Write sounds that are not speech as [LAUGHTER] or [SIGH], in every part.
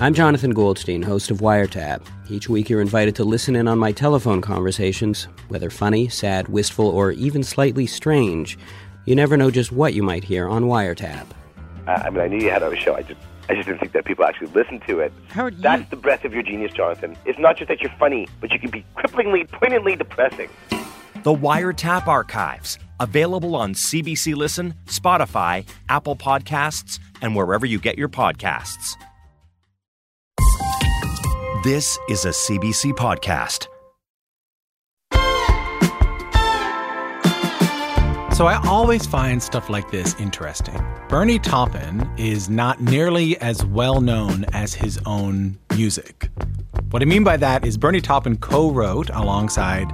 I'm Jonathan Goldstein, host of Wiretap. Each week you're invited to listen in on my telephone conversations, whether funny, sad, wistful, or even slightly strange. You never know just what you might hear on Wiretap. Uh, I mean, I knew you had a show. I just, I just didn't think that people actually listened to it. Howard, you- That's the breadth of your genius, Jonathan. It's not just that you're funny, but you can be cripplingly, poignantly depressing. The Wiretap Archives, available on CBC Listen, Spotify, Apple Podcasts, and wherever you get your podcasts. This is a CBC podcast. So I always find stuff like this interesting. Bernie Taupin is not nearly as well known as his own music. What I mean by that is Bernie Taupin co-wrote alongside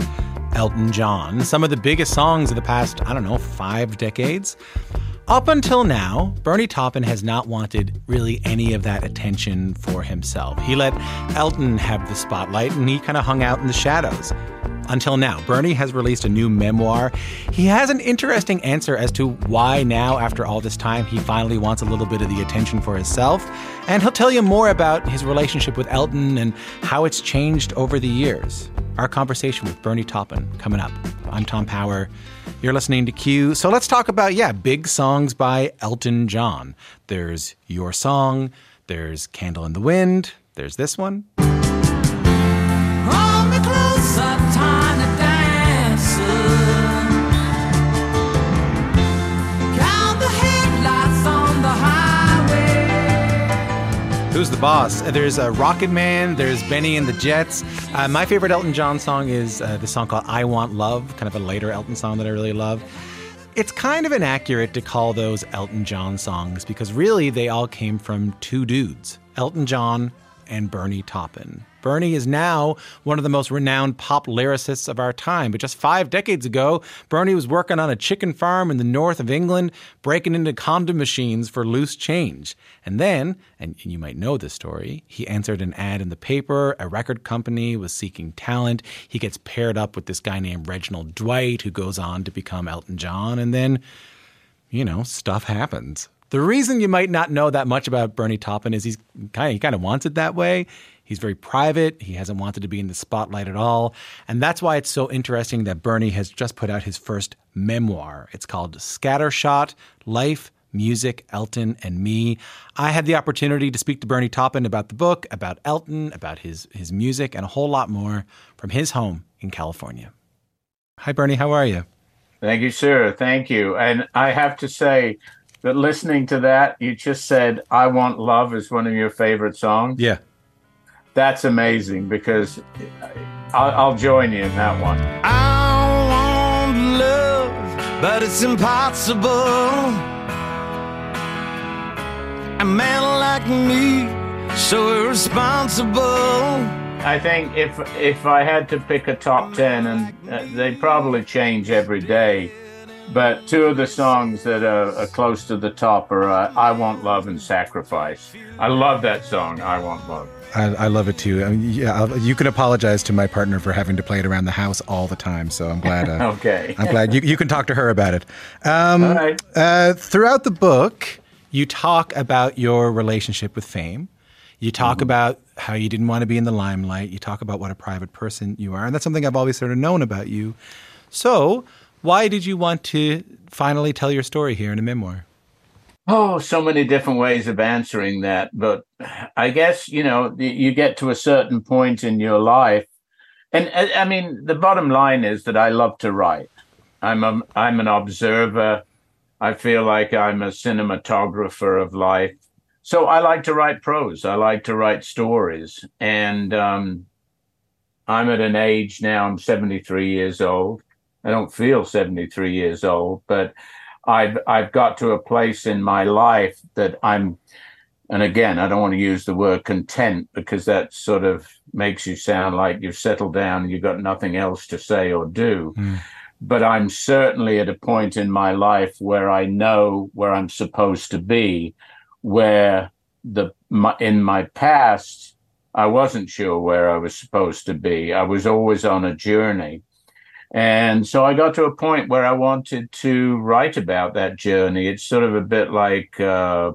Elton John some of the biggest songs of the past, I don't know, 5 decades. Up until now, Bernie Taupin has not wanted really any of that attention for himself. He let Elton have the spotlight and he kind of hung out in the shadows. Until now, Bernie has released a new memoir. He has an interesting answer as to why now, after all this time, he finally wants a little bit of the attention for himself. And he'll tell you more about his relationship with Elton and how it's changed over the years. Our conversation with Bernie Taupin coming up. I'm Tom Power. You're listening to Q. So let's talk about, yeah, big songs by Elton John. There's Your Song, there's Candle in the Wind, there's this one. Who's the boss? There's uh, Rocket Man. There's Benny and the Jets. Uh, my favorite Elton John song is uh, the song called "I Want Love," kind of a later Elton song that I really love. It's kind of inaccurate to call those Elton John songs because really they all came from two dudes, Elton John and Bernie Taupin. Bernie is now one of the most renowned pop lyricists of our time. But just five decades ago, Bernie was working on a chicken farm in the north of England, breaking into condom machines for loose change. And then, and you might know this story, he answered an ad in the paper. A record company was seeking talent. He gets paired up with this guy named Reginald Dwight, who goes on to become Elton John. And then, you know, stuff happens. The reason you might not know that much about Bernie Taupin is he's kind of, he kind of wants it that way. He's very private. He hasn't wanted to be in the spotlight at all. And that's why it's so interesting that Bernie has just put out his first memoir. It's called Scattershot Life, Music, Elton, and Me. I had the opportunity to speak to Bernie Taupin about the book, about Elton, about his, his music, and a whole lot more from his home in California. Hi, Bernie. How are you? Thank you, sir. Thank you. And I have to say that listening to that, you just said, I Want Love is one of your favorite songs. Yeah. That's amazing because I'll, I'll join you in that one. I want love, but it's impossible. A man like me, so irresponsible. I think if if I had to pick a top 10, and uh, they probably change every day, but two of the songs that are, are close to the top are uh, I Want Love and Sacrifice. I love that song, I Want Love. I, I love it too. I mean, yeah, I'll- you can apologize to my partner for having to play it around the house all the time. So I'm glad. Uh, [LAUGHS] Okay. I'm glad you, you can talk to her about it. Um, All right. uh, throughout the book, you talk about your relationship with fame. You talk about how you didn't want to be in the limelight. You talk about what a private person you are, and that's something I've always sort of known about you. So, why did you want to finally tell your story here in a memoir? Oh, so many different ways of answering that. But I guess, you know, you get to a certain point in your life. And uh, I mean, the bottom line is that I love to write. I'm a, I'm an observer. I feel like I'm a cinematographer of life. So I like to write prose. I like to write stories. And um, I'm at an age now, I'm 73 years old. I don't feel 73 years old, but I've I've got to a place in my life that I'm, and again, I don't want to use the word content because that sort of makes you sound like you've settled down and you've got nothing else to say or do. Hmm. But I'm certainly at a point in my life where I know where I'm supposed to be, where the my, in my past I wasn't sure where I was supposed to be. I was always on a journey. And so I got to a point where I wanted to write about that journey. It's sort of a bit like uh,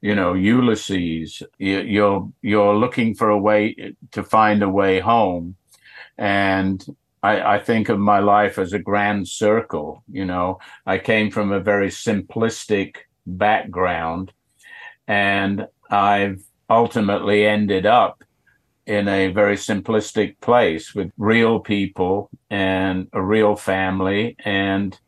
you know, Ulysses. You're you're looking for a way to find a way home, and I, I, think of my life as a grand circle. You know, I came from a very simplistic background, and I've ultimately ended up in a very simplistic place with real people and a real family and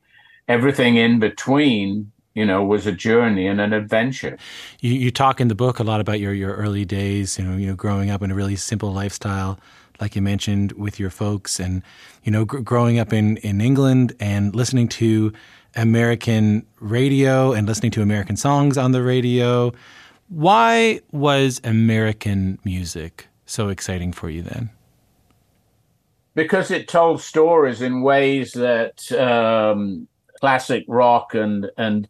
everything in between you know was a journey and an adventure. You, you talk in the book a lot about your, your early days you know you know growing up in a really simple lifestyle like you mentioned with your folks and you know gr- growing up in in England and listening to American radio and listening to American songs on the radio. Why was American music so exciting for you then because it told stories in ways that um, classic rock and and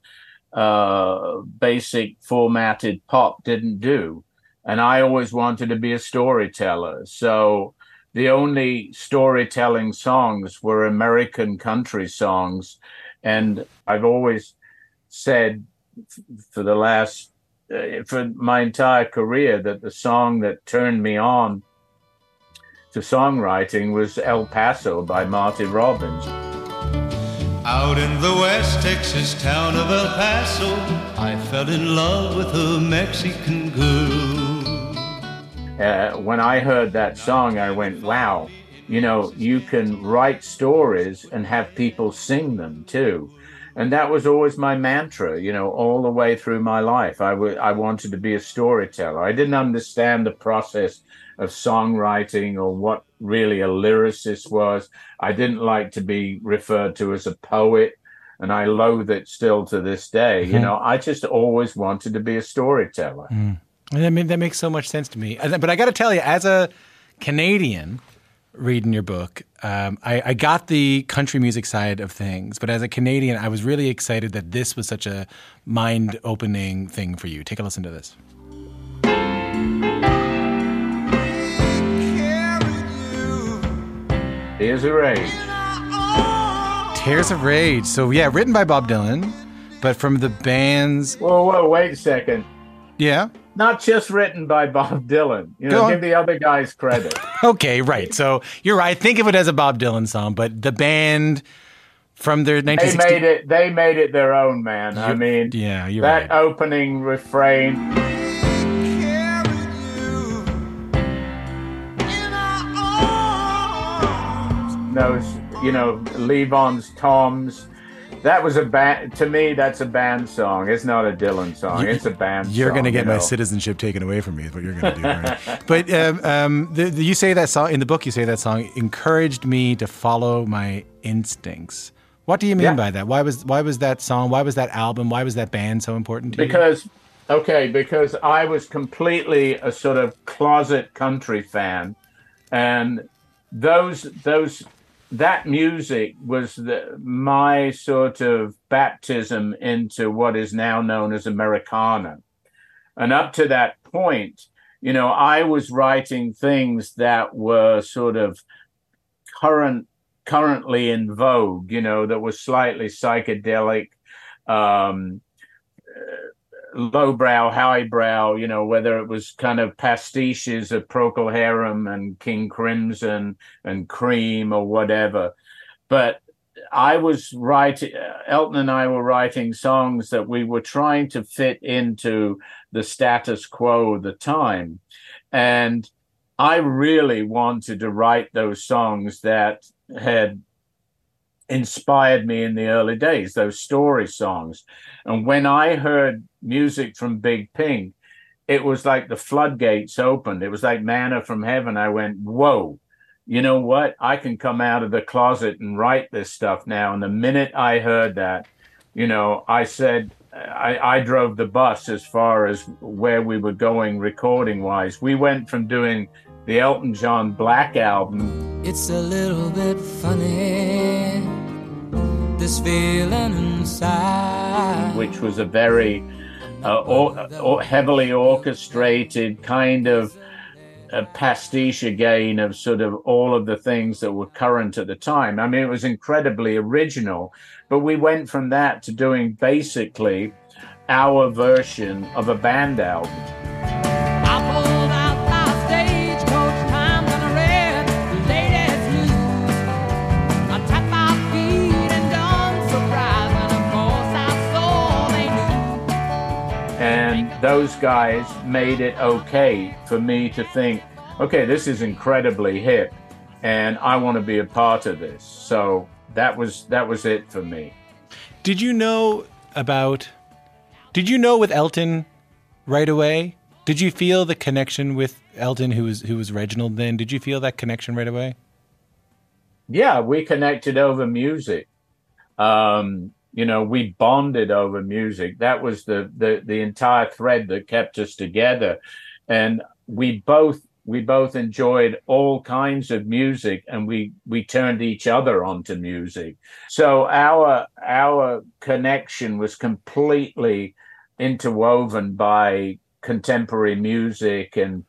uh, basic formatted pop didn't do. And I always wanted to be a storyteller. So the only storytelling songs were American country songs. And I've always said for the last, uh, for my entire career, that the song that turned me on to songwriting was El Paso by Marty Robbins. Out in the West Texas town of El Paso, I fell in love with a Mexican girl. Uh, when I heard that song, I went, wow, you know, you can write stories and have people sing them too. And that was always my mantra, you know, all the way through my life. I, w- I wanted to be a storyteller. I didn't understand the process of songwriting or what really a lyricist was. I didn't like to be referred to as a poet, and I loathe it still to this day. Mm-hmm. You know, I just always wanted to be a storyteller. Mm. I mean, that makes so much sense to me. But I got to tell you, as a Canadian reading your book, um, I, I got the country music side of things. But as a Canadian, I was really excited that this was such a mind opening thing for you. Take a listen to this. Tears of Rage. Tears of Rage. So yeah, written by Bob Dylan, but from the band's. Whoa, whoa, wait a second. Yeah. Not just written by Bob Dylan. You know, give the other guys credit. Okay, right. So you're right. Think of it as a Bob Dylan song, but the band from their 1960- They made it. They made it their own, man. You, I mean, yeah, you're that right. opening refrain. those, you know, Levon's Toms. That was a band. To me, that's a band song. It's not a Dylan song. it's a band. You're going to get you know? my citizenship taken away from me. Is what you're going to do. Right? [LAUGHS] but um, um, the, the, you say that song in the book. You say that song encouraged me to follow my instincts. What do you mean yeah. by that? Why was why was that song? Why was that album? Why was that band so important to because, you? Because okay, because I was completely a sort of closet country fan, and those those that music was the, my sort of baptism into what is now known as Americana. And up to that point, you know, I was writing things that were sort of current, currently in vogue, you know, that was slightly psychedelic, um, lowbrow, highbrow, you know, whether it was kind of pastiches of Procol Harum and King Crimson and Cream or whatever. But I was writing, Elton and I were writing songs that we were trying to fit into the status quo of the time. And I really wanted to write those songs that had inspired me in the early days, those story songs. And when I heard music from Big Pink, it was like the floodgates opened. It was like manna from heaven. I went, whoa, you know what? I can come out of the closet and write this stuff now. And the minute I heard that, you know, I said, I, I drove the bus as far as where we were going recording wise. We went from doing the Elton John Black album. It's a little bit funny, this feeling inside. Which was a very uh, or, or heavily orchestrated kind of a pastiche again of sort of all of the things that were current at the time. I mean, it was incredibly original, but we went from that to doing basically our version of a band album. Those guys made it okay for me to think, okay, this is incredibly hip and I want to be a part of this. So that was that was it for me. Did you know about? Did you know with Elton right away? Did you feel the connection with Elton, who was who was Reginald then? Did you feel that connection right away? Yeah, we connected over music. Um, you know, we bonded over music. That was the the the entire thread that kept us together, and we both we both enjoyed all kinds of music and we we turned each other onto music. So our our connection was completely interwoven by contemporary music. And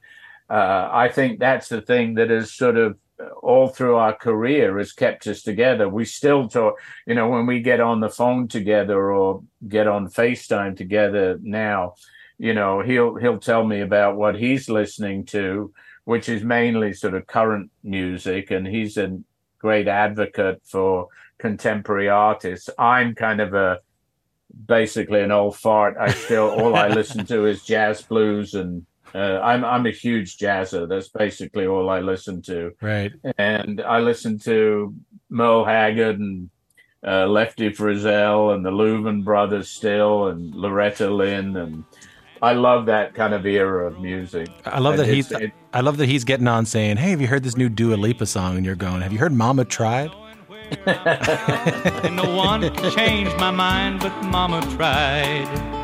uh, i think that's the thing that has sort of all through our career has kept us together. We still talk you know when we get on the phone together or get on facetime together now you know he'll he'll tell me about what he's listening to which is mainly sort of current music. And he's a great advocate for contemporary artists. I'm kind of a basically an old fart. I still all i listen to is jazz blues and uh, I'm I'm a huge jazzer. That's basically all I listen to. Right. And I listen to Merle Haggard and uh, Lefty Frizzell and the Louvin brothers still and Loretta Lynn and I love that kind of era of music. I love And that he's. it- I love that he's getting on saying, "Hey, have you heard this new Dua Lipa song?" And you're going, "Have you heard Mama Tried?" And [LAUGHS] [LAUGHS] no one changed my mind, but Mama tried.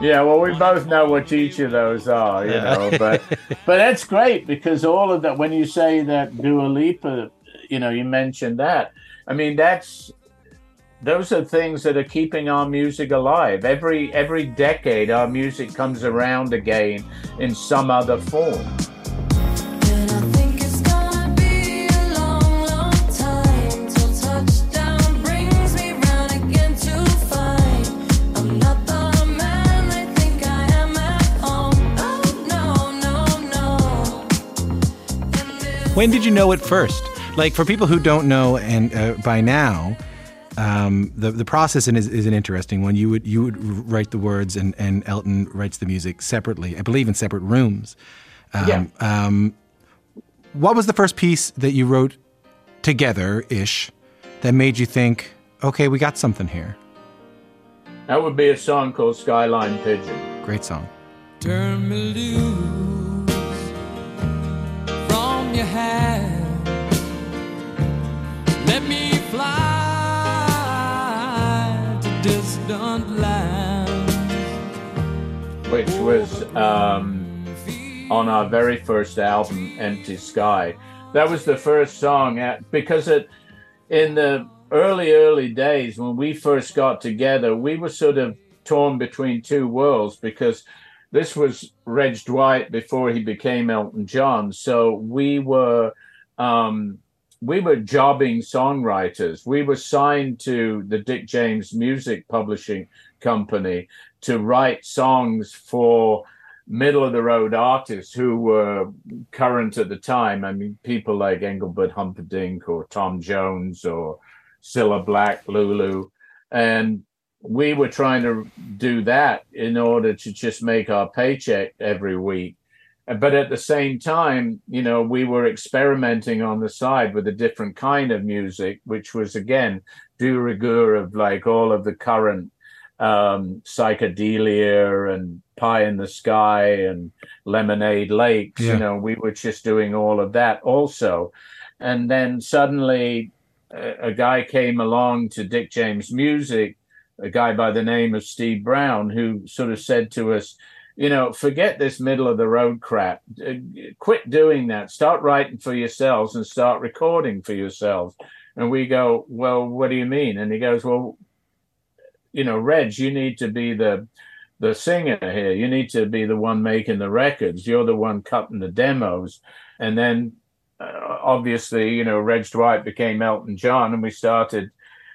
Yeah, well, we both know what each of those are, you know, [LAUGHS] but but that's great because all of that. When you say that Dua Lipa, you know, you mentioned that. I mean, that's those are things that are keeping our music alive. Every every decade, our music comes around again in some other form. When did you know it first? Like for people who don't know, and uh, by now, um, the the process is, is an interesting one. You would you would write the words, and, and Elton writes the music separately. I believe in separate rooms. Um, Yeah. Um, what was the first piece that you wrote together ish that made you think, okay, we got something here? That would be a song called Skyline Pigeon. Great song. Turn me loose which was um, on our very first album, Empty Sky. That was the first song at, because it in the early early days when we first got together, we were sort of torn between two worlds because this was Reg Dwight before he became Elton John. So we were um, we were jobbing songwriters. We were signed to the Dick James Music Publishing Company to write songs for middle of the road artists who were current at the time. I mean, people like Engelbert Humperdinck or Tom Jones or Cilla Black, Lulu. And we were trying to do that in order to just make our paycheck every week. But at the same time, you know, we were experimenting on the side with a different kind of music, which was again de rigueur of like all of the current um, psychedelia and pie in the sky and lemonade lakes. Yeah. You know, we were just doing all of that also. And then suddenly a, a guy came along to Dick James Music, a guy by the name of Steve Brown, who sort of said to us, you know, forget this middle of the road crap. Uh, Quit doing that. Start writing for yourselves and start recording for yourselves. And we go, well, what do you mean? And he goes, well, you know, Reg, you need to be the the singer here. You need to be the one making the records. You're the one cutting the demos. And then, uh, obviously, you know, Reg Dwight became Elton John, and we started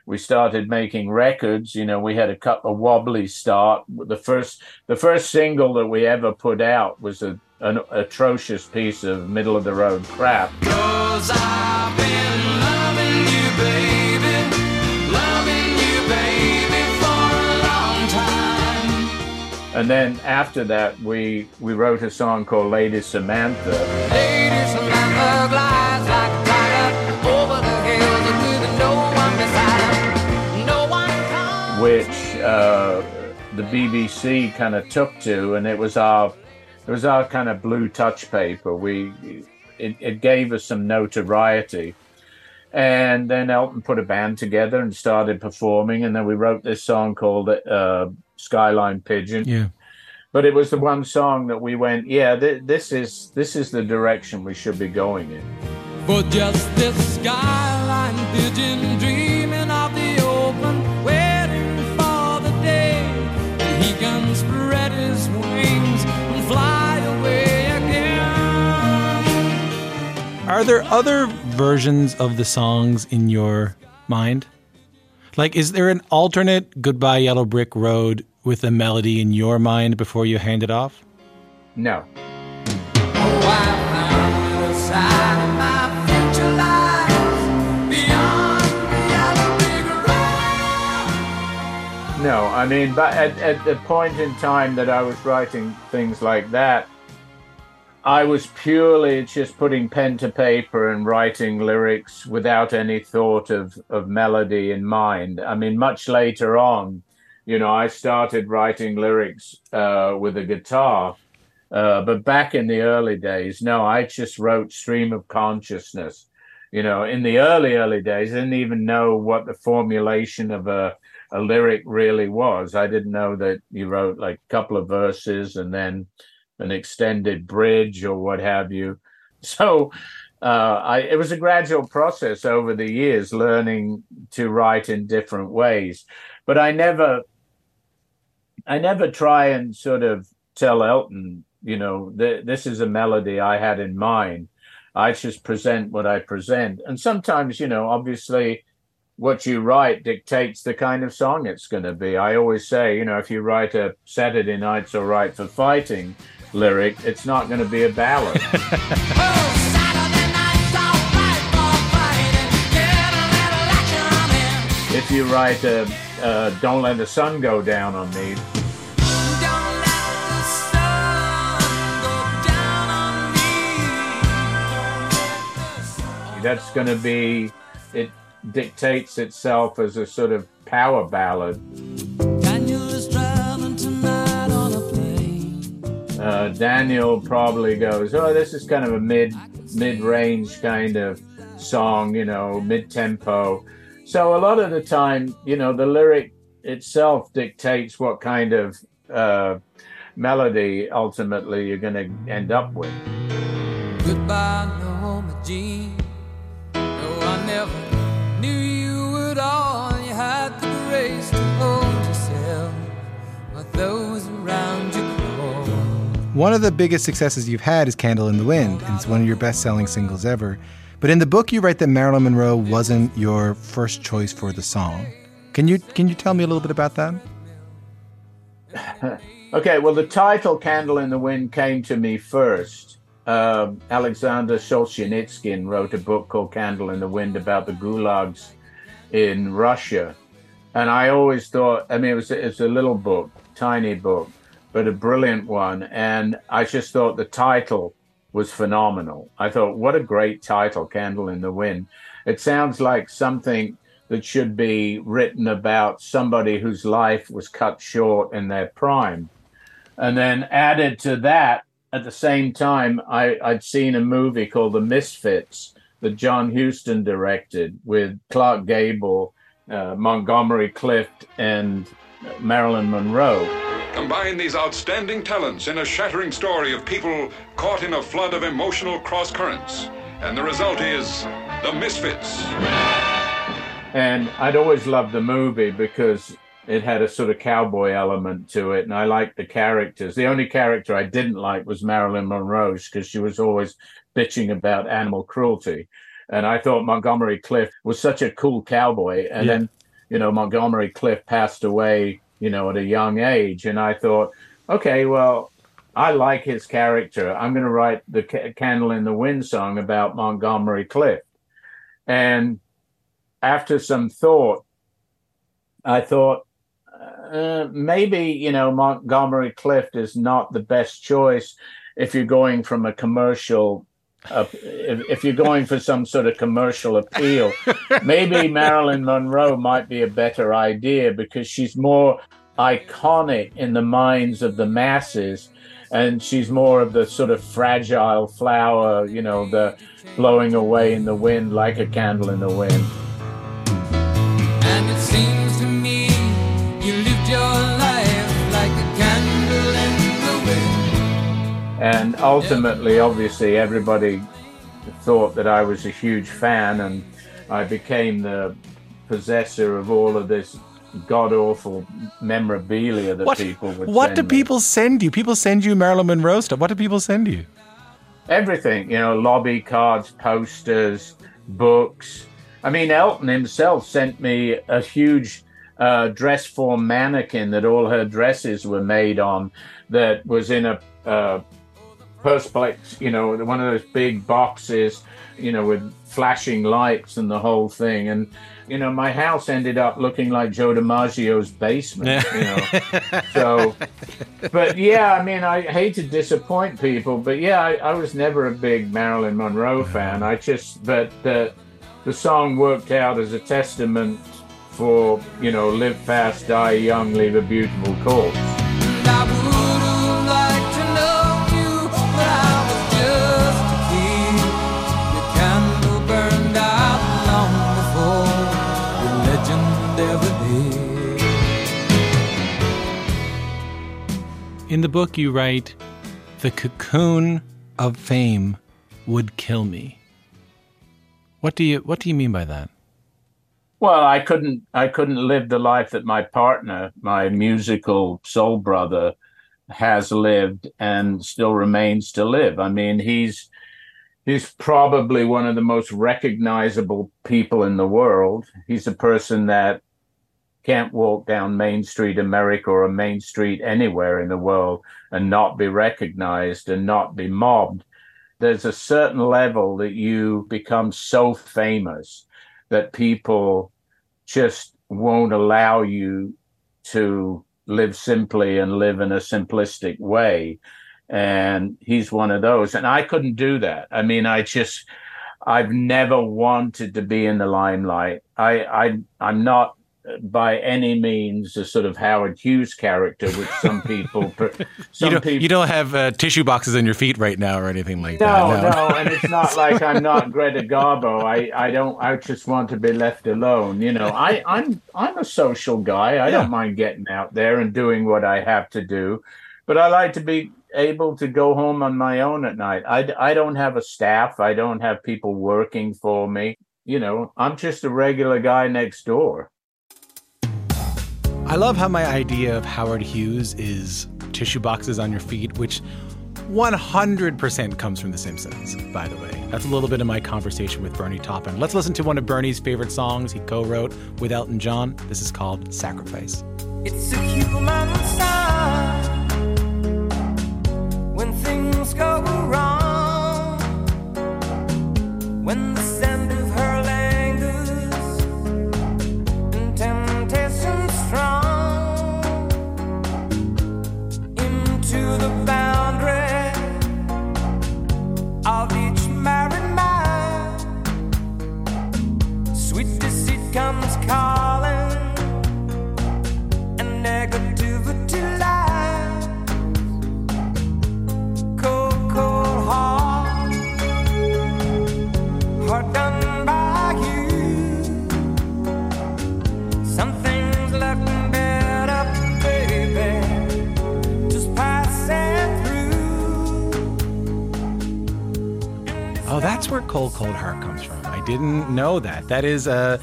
we started making records. You know, we had a cut a wobbly start. The first the first single that we ever put out was a an atrocious piece of middle of the road crap. And then after that, we we wrote a song called Lady Samantha, Lady Samantha glides like a over the hills with no one beside her. No one comes. which uh, the BBC kind of took to, and it was our it was our kind of blue touch paper. We it, it gave us some notoriety. And then Elton put a band together and started performing, and then we wrote this song called uh, "Skyline Pigeon." Yeah. But it was the one song that we went, yeah, th- this is this is the direction we should be going in. For just this skyline pigeon dreaming Are there other versions of the songs in your mind? Like, is there an alternate Goodbye Yellow Brick Road with a melody in your mind before you hand it off? No, Oh, I found a side of my future lies beyond the yellow brick road. No, I mean, but at, at the point in time that I was writing things like that, I was purely just putting pen to paper and writing lyrics without any thought of, of melody in mind. I mean, much later on, you know, I started writing lyrics uh, with a guitar. Uh, but back in the early days, no, I just wrote stream of consciousness. You know, in the early, early days, I didn't even know what the formulation of a, a lyric really was. I didn't know that you wrote like a couple of verses and then an extended bridge or what have you. [LAUGHS] So uh, I, it was a gradual process over the years, learning to write in different ways. But I never, I never try and sort of tell Elton, you know, th- this is a melody I had in mind. I just present what I present. And sometimes, you know, obviously what you write dictates the kind of song it's going to be. I always say, you know, if you write a Saturday Night's All Right for Fighting lyric, it's not going to be a ballad. Saturday night's alright for fighting. Get a little action in. if you write uh, Don't Let the Sun Go Down on Me, Don't let the sun go down on me. that's going to be, it dictates itself as a sort of power ballad. Uh, Daniel probably goes, "Oh, this is kind of a mid mid range kind of song, you know, mid tempo." So a lot of the time, you know, the lyric itself dictates what kind of uh, melody ultimately you're going to end up with. Goodbye, Jean. No, I never knew you at all. You had the grace to hold yourself, but those around. One of the biggest successes you've had is Candle in the Wind, and it's one of your best selling singles ever. But in the book, you write that Marilyn Monroe wasn't your first choice for the song. Can you can you tell me a little bit about that? [LAUGHS] Okay, well, the title "Candle in the Wind" came to me first. Um Alexander Solzhenitsyn wrote a book called "Candle in the Wind" about the gulags in Russia, and I always thought, I mean, it was it's a little book, tiny book, but a brilliant one, and I just thought the title was phenomenal. I thought, what a great title, "Candle in the Wind." It sounds like something that should be written about somebody whose life was cut short in their prime. And then added to that, at the same time, I, I'd seen a movie called The Misfits that John Huston directed with Clark Gable, uh, Montgomery Clift, and Marilyn Monroe. Combine these outstanding talents in a shattering story of people caught in a flood of emotional cross currents. And the result is The Misfits. And I'd always loved the movie because it had a sort of cowboy element to it, and I liked the characters. The only character I didn't like was Marilyn Monroe because she was always bitching about animal cruelty. And I thought Montgomery Clift was such a cool cowboy. And Yeah. then you know, Montgomery Clift passed away, you know, at a young age. And I thought, okay, well, I like his character. I'm going to write the Ca- Candle in the Wind song about Montgomery Clift. And after some thought, I thought, uh, maybe, you know, Montgomery Clift is not the best choice if you're going from a commercial if, if you're going for some sort of commercial appeal, maybe Marilyn Monroe might be a better idea because she's more iconic in the minds of the masses and she's more of the sort of fragile flower, you know, the blowing away in the wind like a candle in the wind. And it seems to me you lived your And ultimately, obviously, everybody thought that I was a huge fan, and I became the possessor of all of this god awful memorabilia that What, people would what do me. people send you? People send you Marilyn Monroe stuff. What do people send you? everything you know lobby cards posters books i mean elton himself sent me a huge uh, dress form mannequin that all her dresses were made on that was in a uh, perspex you know one of those big boxes you know with flashing lights and the whole thing and you know my house ended up looking like joe dimaggio's basement you know so but yeah, I mean, I hate to disappoint people, but yeah, I, I was never a big Marilyn Monroe fan. I just, but the the song worked out as a testament for you know, live fast, die young, leave a beautiful corpse. In the book, you write, "The cocoon of fame would kill me." What do you What do you mean by that? Well, I couldn't I couldn't live the life that my partner, my musical soul brother, has lived and still remains to live. I mean, he's he's probably one of the most recognizable people in the world. He's a person that can't walk down Main Street America or a Main Street anywhere in the world and not be recognized and not be mobbed. There's a certain level that you become so famous that people just won't allow you to live simply and live in a simplistic way. And he's one of those. And I couldn't do that. I mean, I just, I've never wanted to be in the limelight. I, I, I'm not by any means a sort of Howard Hughes character, which some people, [LAUGHS] some you don't, people you don't have uh, tissue boxes on your feet right now or anything like no, that. No, no, and it's not [LAUGHS] like I'm not Greta Garbo. I, I don't. I just want to be left alone. You know, I, I'm I'm a social guy. I Yeah. don't mind getting out there and doing what I have to do, but I like to be able to go home on my own at night. I, I don't have a staff. I don't have people working for me. You know, I'm just a regular guy next door. I love how my idea of Howard Hughes is tissue boxes on your feet, which 100% comes from The Simpsons, by the way. That's a little bit of my conversation with Bernie Taupin. Let's listen to one of Bernie's favorite songs he co wrote with Elton John. This is called Sacrifice. It's a human Cold Cold Heart comes from. I didn't know that. That is uh,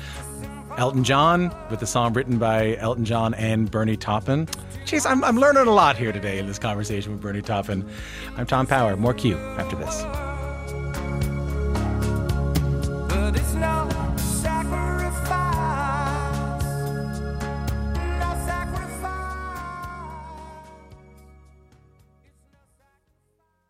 Elton John with the song written by Elton John and Bernie Taupin. Jeez, I'm, I'm learning a lot here today in this conversation with Bernie Taupin. I'm Tom Power. More Q after this.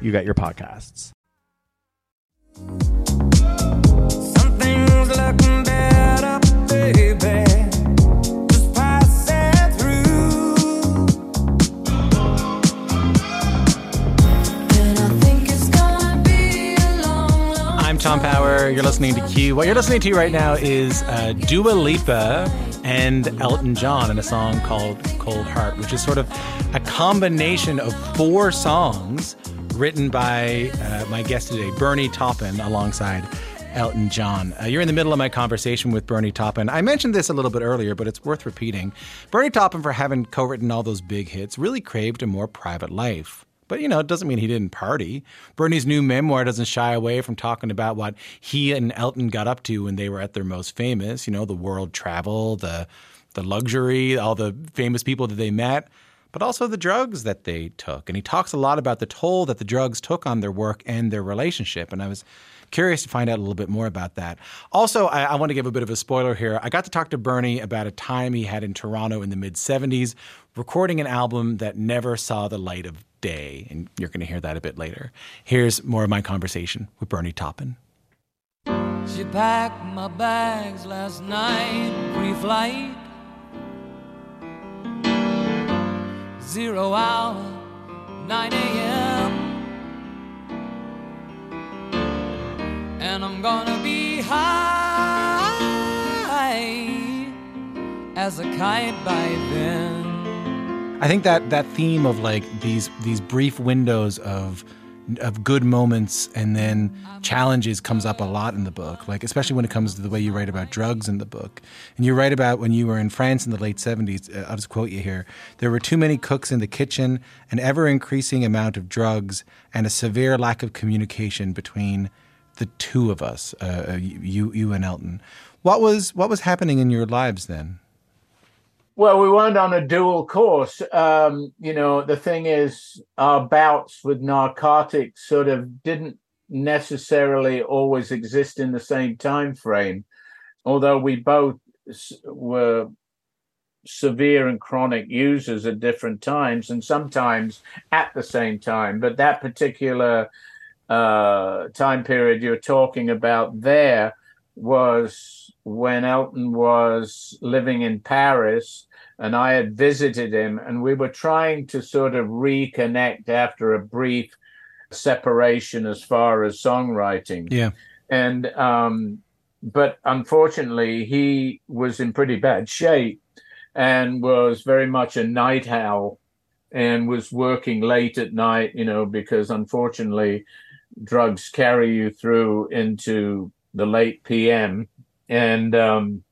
you get your podcasts. Something's looking better, baby. Just passing through. And I think it's gonna be a long, long I'm Tom Power. You're listening to Q. What you're listening to right now is uh, Dua Lipa and Elton John in a song called Cold Heart, which is sort of a combination of four songs written by uh, my guest today, Bernie Taupin, alongside Elton John. Uh, you're in the middle of my conversation with Bernie Taupin. I mentioned this a little bit earlier, but it's worth repeating. Bernie Taupin, for having co written all those big hits, really craved a more private life. But, you know, it doesn't mean he didn't party. Bernie's new memoir doesn't shy away from talking about what he and Elton got up to when they were at their most famous, you know, the world travel, the, the luxury, all the famous people that they met, but also the drugs that they took. And he talks a lot about the toll that the drugs took on their work and their relationship. And I was curious to find out a little bit more about that. Also, I, I want to give a bit of a spoiler here. I got to talk to Bernie about a time he had in Toronto in the mid 70s, recording an album that never saw the light of day. And you're going to hear that a bit later. Here's more of my conversation with Bernie Taupin. She packed my bags last night, pre flight. Zero hour, 9 a.m. And I'm gonna be high as a kite by then. I think that that theme of like these these brief windows of of good moments and then challenges comes up a lot in the book like especially when it comes to the way you write about drugs in the book. And you write about when you were in france in the late 70s uh, i'll just quote you here there were too many cooks in the kitchen an ever increasing amount of drugs and a severe lack of communication between the two of us uh, you you and elton. What was what was happening in your lives then Well, we weren't on a dual course. Um, you know, the thing is, our bouts with narcotics sort of didn't necessarily always exist in the same time frame, although we both were severe and chronic users at different times and sometimes at the same time. But that particular uh, time period you're talking about there was when Elton was living in Paris and I had visited him, and we were trying to sort of reconnect after a brief separation as far as songwriting. yeah And, um, but unfortunately, he was in pretty bad shape and was very much a night owl and was working late at night, you know, because unfortunately, drugs carry you through into the late PM. And um,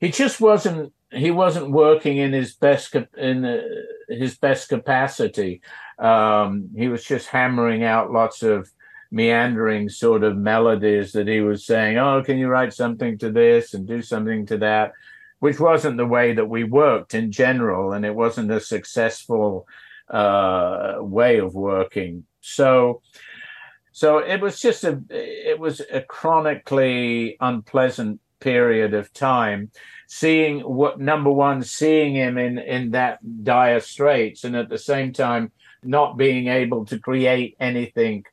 he just wasn't he wasn't working in his best in uh, his best capacity. Um, he was just hammering out lots of meandering sort of melodies that he was saying, "Oh, can you write something to this and do something to that," which wasn't the way that we worked in general, and it wasn't a successful uh, way of working. So, so it was just a it was a chronically unpleasant period of time seeing what number one seeing him in in that dire straits and at the same time not being able to create anything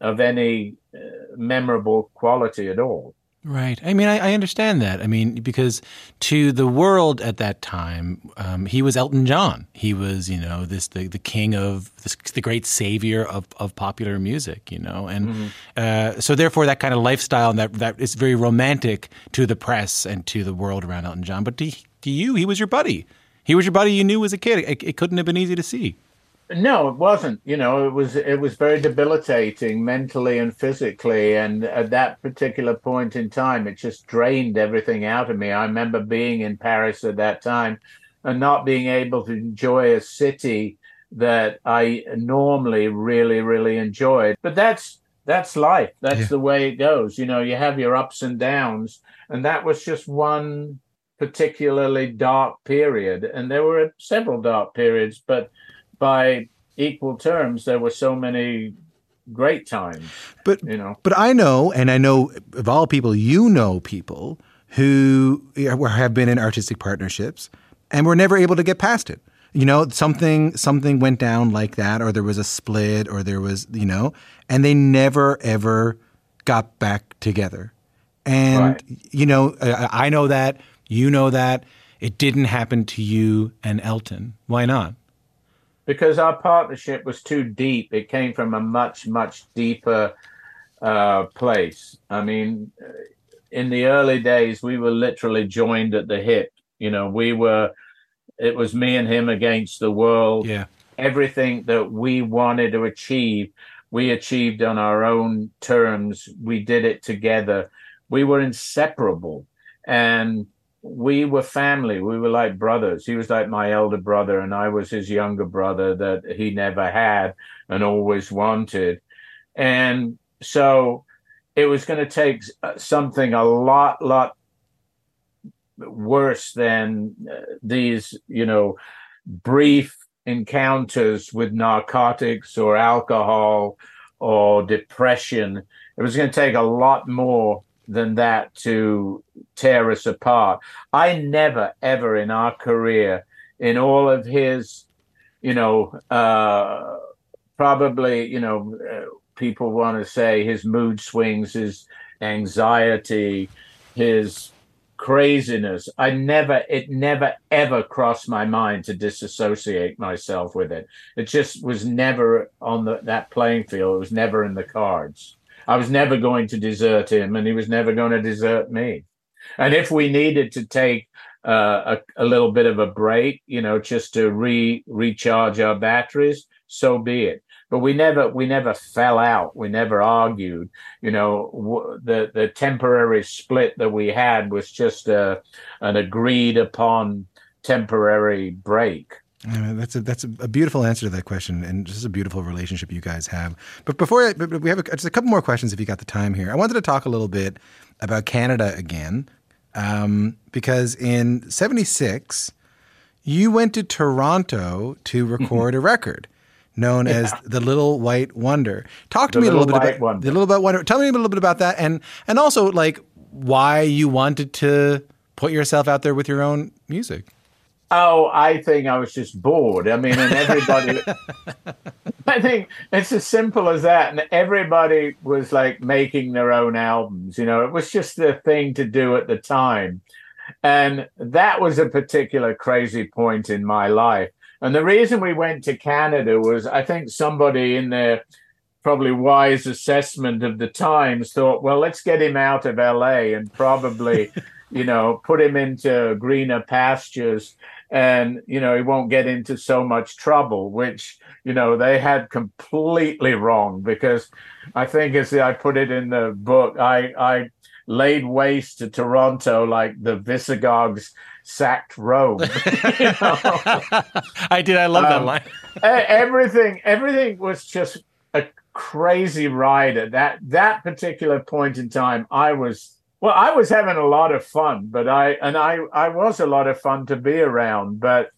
of any uh, memorable quality at all Right. I mean, I, I understand that. I mean, because to the world at that time, um, he was Elton John. He was, you know, this the, the king of this, the great savior of, of popular music. You know, and uh, so therefore that kind of lifestyle and that that is very romantic to the press and to the world around Elton John. But to, to you, he was your buddy. He was your buddy you knew as a kid. It, it couldn't have been easy to see. No, it wasn't. You know, it was it was very debilitating mentally and physically. And at that particular point in time, it just drained everything out of me. I remember being in Paris at that time and not being able to enjoy a city that I normally really, really enjoyed. But that's that's life. That's Yeah. the way it goes. You know, you have your ups and downs, and that was just one particularly dark period. And there were several dark periods, but by equal terms, there were so many great times. But you know, But I know, and I know of all people, you know people who have been in artistic partnerships and were never able to get past it. You know, something something went down like that, or there was a split, or there was, you know, and they never ever got back together. And Right. you know, I, I know that, you know that. It didn't happen to you and Elton. Why not? Because our partnership was too deep. It came from a much, much deeper uh, place. I mean, in the early days, we were literally joined at the hip. You know, we were, it was me and him against the world. Yeah. Everything that we wanted to achieve, we achieved on our own terms. We did it together. We were inseparable. And we were family. We were like brothers. He was like my elder brother, and I was his younger brother that he never had and always wanted. And so it was going to take something a lot, lot worse than uh, these, you know, brief encounters with narcotics or alcohol or depression. It was going to take a lot more than that to tear us apart. I never, ever in our career, in all of his, you know, uh, probably, you know, uh, people want to say his mood swings, his anxiety, his craziness. I never, it never, ever crossed my mind to disassociate myself with it. It just was never on the, that playing field. It was never in the cards. I was never going to desert him, and he was never going to desert me. And if we needed to take uh, a, a little bit of a break, you know, just to re recharge our batteries, so be it. But we never we never fell out. We never argued. You know, w- the the temporary split that we had was just a, an agreed upon temporary break. I mean, that's a that's a, beautiful answer to that question, and just a beautiful relationship you guys have. But before I, but we have a, just a couple more questions, if you got the time here. I wanted to talk a little bit about Canada again, um, because in '76 you went to Toronto to record a record known as the Little White Wonder. Talk to The me a little bit about Wonder. the Little White Wonder. Tell me a little bit about that, and and also like why you wanted to put yourself out there with your own music. Oh, I think I was just bored. I mean, and everybody, [LAUGHS] I think it's as simple as that. And everybody was like making their own albums. You know, it was just the thing to do at the time. And that was a particular crazy point in my life. And the reason we went to Canada was I think somebody in their probably wise assessment of the times thought, well, let's get him out of LA and probably, [LAUGHS] you know, put him into greener pastures and, you know, he won't get into so much trouble, which, you know, they had completely wrong because I think as I put it in the book, I, I laid waste to Toronto like the Visigoths sacked Rome. [LAUGHS] [LAUGHS] I did. I love that Um, line. e- everything everything was just a crazy ride at that that particular point in time i was well i was having a lot of fun but i and i i was a lot of fun to be around but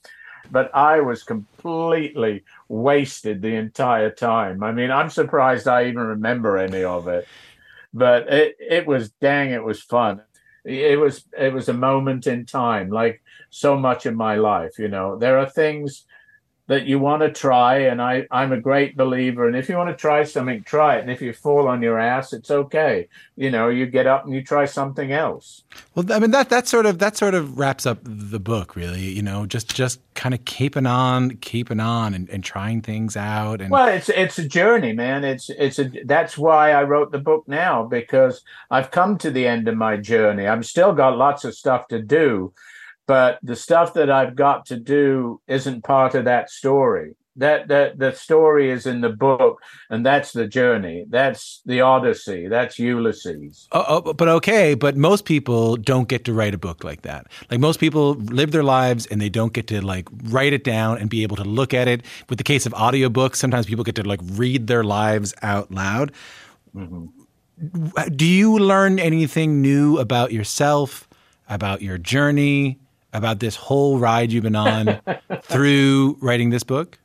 but i was completely wasted the entire time. I mean i'm surprised i even remember any of it but it it was dang it was fun. It was it was a moment in time like so much of my life you know. There are things that you want to try and I, i'm a great believer and if you want to try something try it and if you fall on your ass it's okay you know you get up and you try something else Well, I mean that that sort of that sort of wraps up the book, really. You know, just just kind of keeping on, keeping on, and, and trying things out. And well it's it's a journey man it's it's a that's why i wrote the book now because i've come to the end of my journey i've still got lots of stuff to do but the stuff that i've got to do isn't part of that story that that the story is in the book, and that's the journey. That's the Odyssey. That's Ulysses. Oh, oh, but okay, but most people don't get to write a book like that. Like most people live their lives and they don't get to like write it down and be able to look at it. With the case of audiobooks, sometimes people get to like read their lives out loud. Mm-hmm. Do you learn anything new about yourself, about your journey, about this whole ride you've been on [LAUGHS] through writing this book?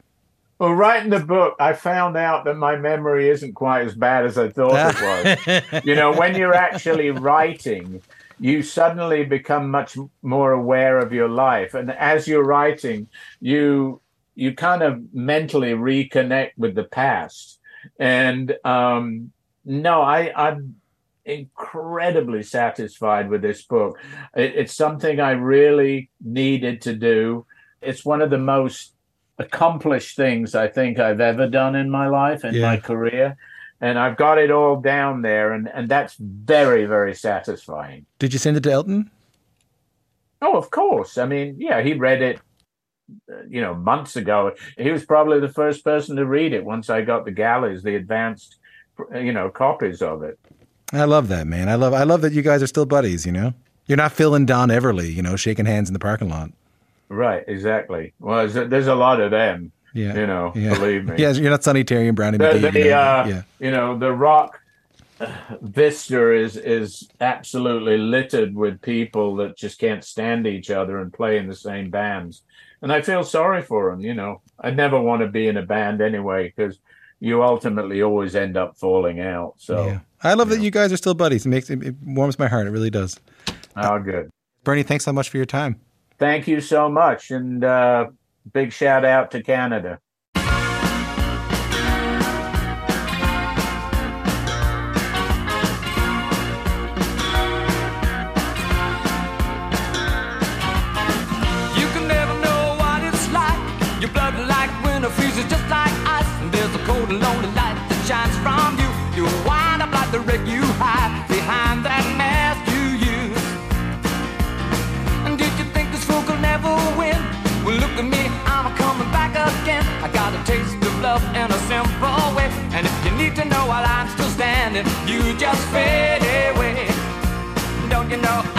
Well, writing the book, I found out that my memory isn't quite as bad as I thought it was. [LAUGHS] you know, when you're actually writing, you suddenly become much more aware of your life, and as you're writing, you you kind of mentally reconnect with the past. And um, no, I I'm incredibly satisfied with this book. It, it's something I really needed to do. It's one of the most accomplished things I think I've ever done in my life and Yeah. my career. And I've got it all down there, and, and that's very, very satisfying. Did you send it to Elton? Oh, of course. I mean, yeah, he read it, uh, you know, months ago. He was probably the first person to read it once I got the galleys, the advanced, you know, copies of it. I love that, man. I love I love that you guys are still buddies, you know? You're not Phil and Don Everly, you know, shaking hands in the parking lot. Right, exactly. Well, there's, a lot of them. Yeah. You know, Yeah. believe me. [LAUGHS] Yeah, you're not Sonny Terry and Brownie the, McGee. the, you know, uh, yeah. you know the rock uh, vista is is absolutely littered with people that just can't stand each other and play in the same bands and i feel sorry for them you know i never want to be in a band anyway because you ultimately always end up falling out so Yeah. I love that you guys are still buddies. It makes it, it warms my heart. It really does. how good Bernie, thanks so much for your time. thank you so much and uh big shout out to canada I got a taste of love in a simple way. And if you need to know while I'm still standing, you just fade away. Don't you know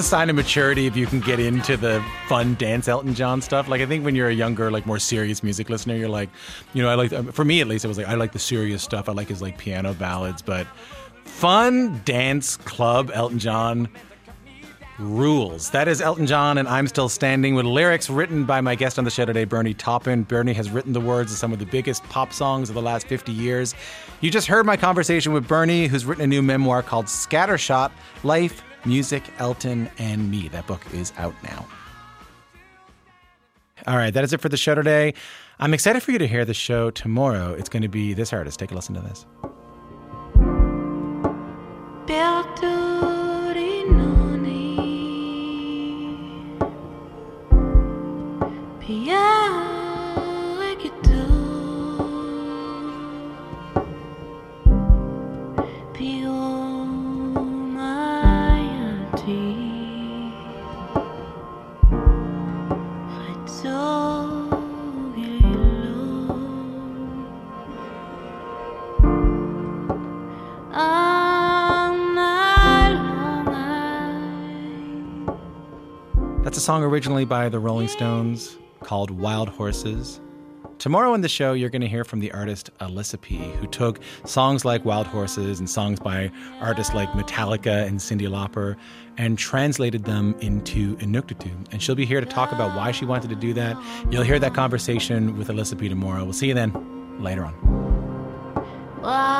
a sign of maturity if you can get into the fun dance Elton John stuff. Like I think when you're a younger, like more serious music listener, you're like, you know, I like for me at least, it was like I like the serious stuff. I like his like piano ballads, but fun dance club Elton John rules. That is Elton John and I'm Still Standing with lyrics written by my guest on the show today, Bernie Taupin. Bernie has written the words of some of the biggest pop songs of the last 50 years. You just heard my conversation with Bernie, who's written a new memoir called Scattershot Life, Music, Elton, and Me. That book is out now. All right, that is it for the show today. I'm excited for you to hear the show tomorrow. It's going to be this artist. Take a listen to this. Song originally by the Rolling Stones called Wild Horses. Tomorrow in the show, you're going to hear from the artist Elisapie, who took songs like Wild Horses and songs by artists like Metallica and Cyndi Lauper and translated them into Inuktitut. And she'll be here to talk about why she wanted to do that. You'll hear that conversation with Elisapie tomorrow. We'll see you then later on. Wild